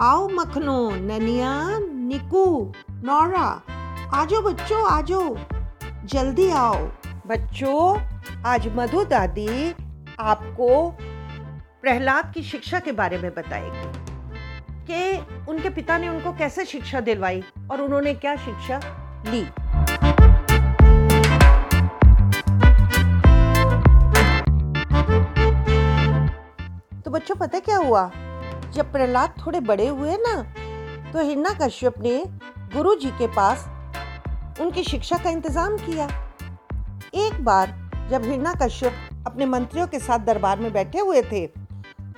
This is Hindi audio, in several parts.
आओ मखनो, ननिया, निकू, नौरा, आजो बच्चों, आजो, जल्दी आओ। बच्चों, आज मधु दादी आपको प्रहलाद की शिक्षा के बारे में बताएगी, कि उनके पिता ने उनको कैसे शिक्षा दिलवाई और उन्होंने क्या शिक्षा ली। तो बच्चों, पता क्या हुआ? जब प्रहलाद थोड़े बड़े हुए ना तो हिरणा कश्यप ने गुरु जी के पास उनकी शिक्षा का इंतज़ाम किया। एक बार जब हिन्ना कश्यप अपने मंत्रियों के साथ दरबार में बैठे हुए थे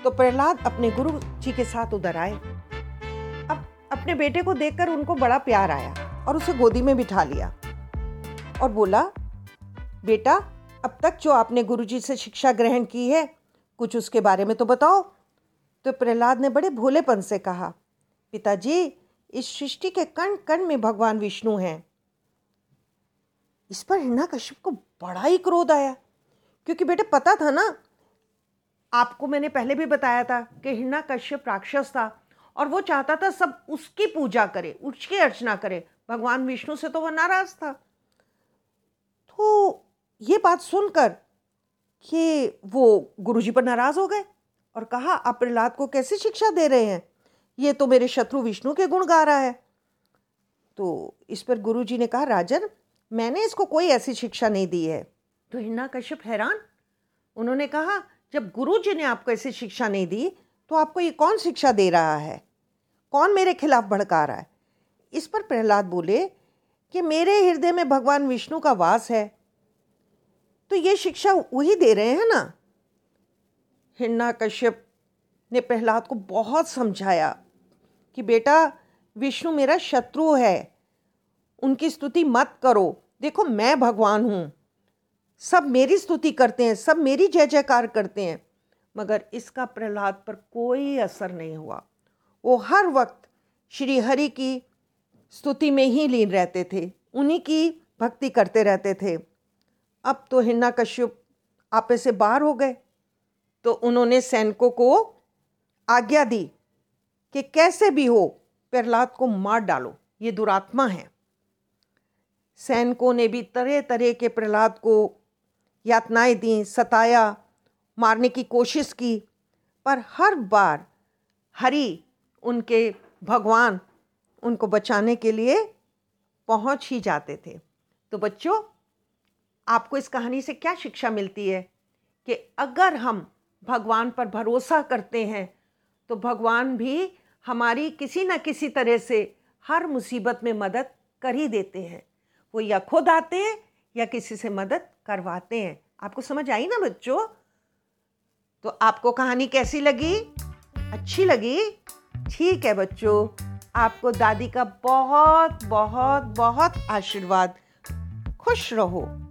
तो प्रहलाद अपने गुरु जी के साथ उधर आए। अब अपने बेटे को देखकर उनको बड़ा प्यार आया और उसे गोदी में बिठा लिया और बोला, बेटा, अब तक जो आपने गुरुजी से शिक्षा ग्रहण की है, कुछ उसके बारे में तो बताओ। तो प्रहलाद ने बड़े भोलेपन से कहा, पिताजी, इस सृष्टि के कण कण में भगवान विष्णु हैं। इस पर हिरणा कश्यप को बड़ा ही क्रोध आया, क्योंकि बेटे पता था ना, आपको मैंने पहले भी बताया था कि हिरणा कश्यप राक्षस था, और वो चाहता था सब उसकी पूजा करे, उसकी अर्चना करे, भगवान विष्णु से तो वह नाराज़ था। तो ये बात सुनकर कि वो गुरुजी पर नाराज़ हो गए? और कहा, आप प्रहलाद को कैसे शिक्षा दे रहे हैं? ये तो मेरे शत्रु विष्णु के गुण गा रहा है। तो इस पर गुरुजी ने कहा, राजन, मैंने इसको कोई ऐसी शिक्षा नहीं दी है। तो हिन्ना कश्यप हैरान। उन्होंने कहा, जब गुरु जी ने आपको ऐसी शिक्षा नहीं दी तो आपको ये कौन शिक्षा दे रहा है? कौन मेरे खिलाफ भड़का रहा है? इस पर प्रहलाद बोले कि, मेरे हृदय में भगवान विष्णु का वास है। तो ये शिक्षा वही दे रहे हैं ना? हिन्ना कश्यप ने प्रहलाद को बहुत समझाया कि बेटा, विष्णु मेरा शत्रु है, उनकी स्तुति मत करो। देखो, मैं भगवान हूँ। सब मेरी स्तुति करते हैं, सब मेरी जय जयकार करते हैं, मगर इसका प्रहलाद पर कोई असर नहीं हुआ। वो हर वक्त श्री हरि की स्तुति में ही लीन रहते थे, उन्हीं की भक्ति करते रहते थे। अब तो हिन्ना कश्यप आपे से बाहर हो गए। तो उन्होंने सैनिकों को आज्ञा दी कि कैसे भी हो, प्रहलाद को मार डालो। ये दुरात्मा है। सैनिकों ने भी तरह तरह के प्रहलाद को यातनाएँ दी, सताया, मारने की कोशिश की, पर हर बार हरि उनके भगवान उनको बचाने के लिए पहुँच ही जाते थे। तो बच्चों, आपको इस कहानी से क्या शिक्षा मिलती है कि अगर हम भगवान पर भरोसा करते हैं तो भगवान भी हमारी किसी न किसी तरह से हर मुसीबत में मदद कर ही देते हैं। वो या खुद आते हैं या किसी से मदद करवाते हैं। आपको समझ आई ना बच्चों? तो आपको कहानी कैसी लगी? अच्छी लगी? ठीक है बच्चों, आपको दादी का बहुत बहुत बहुत आशीर्वाद। खुश रहो।